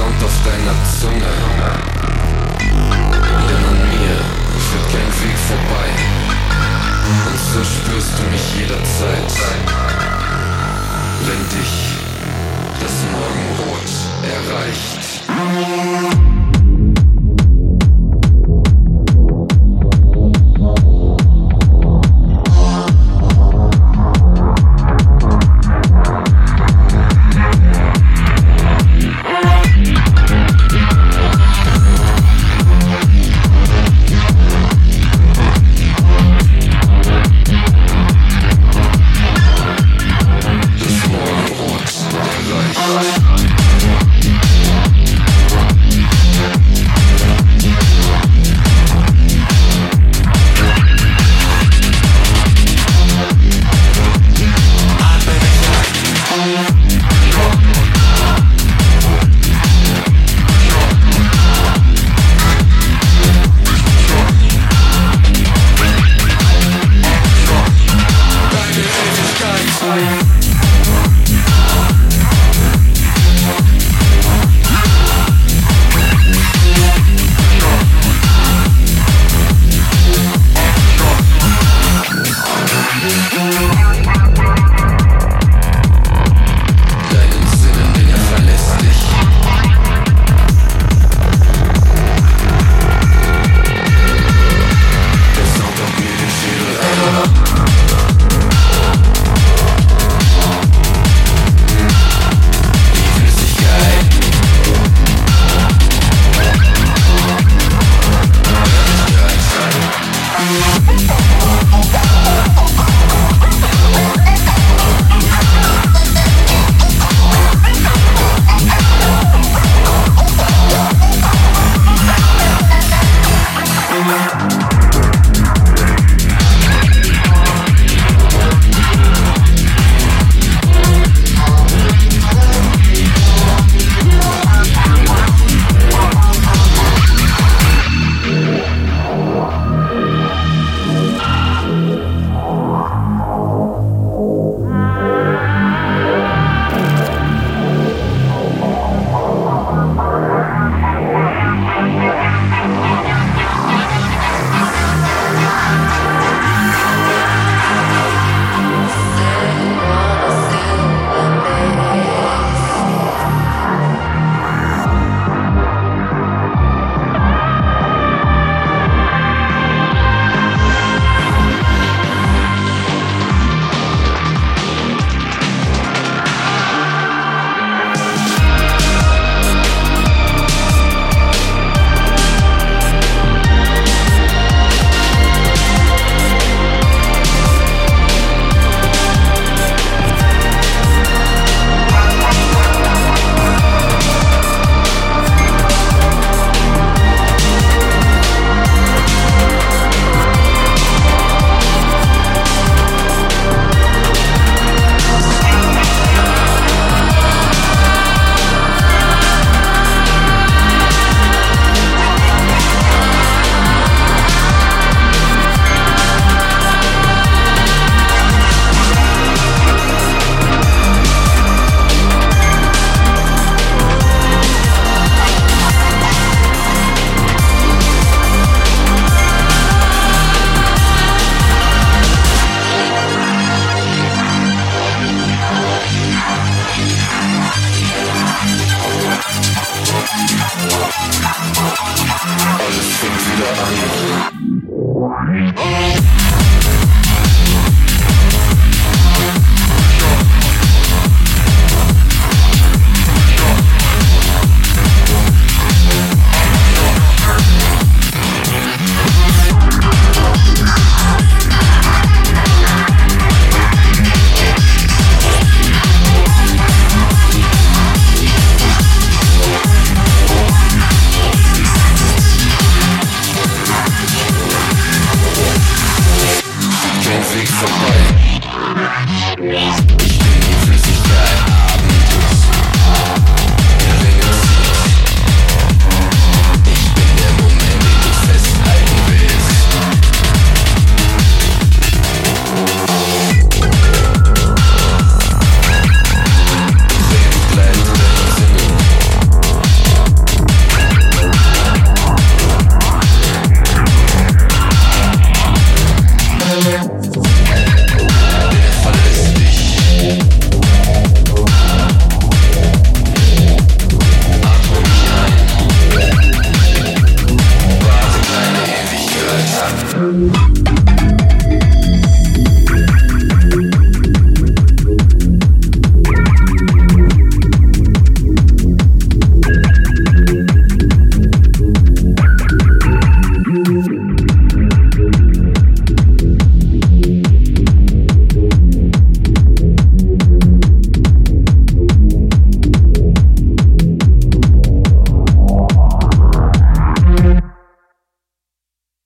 Sound auf deiner Zunge. Denn an mir führt kein Weg vorbei. Und so spürst du mich jederzeit. Wenn dich das Morgenrot erreicht.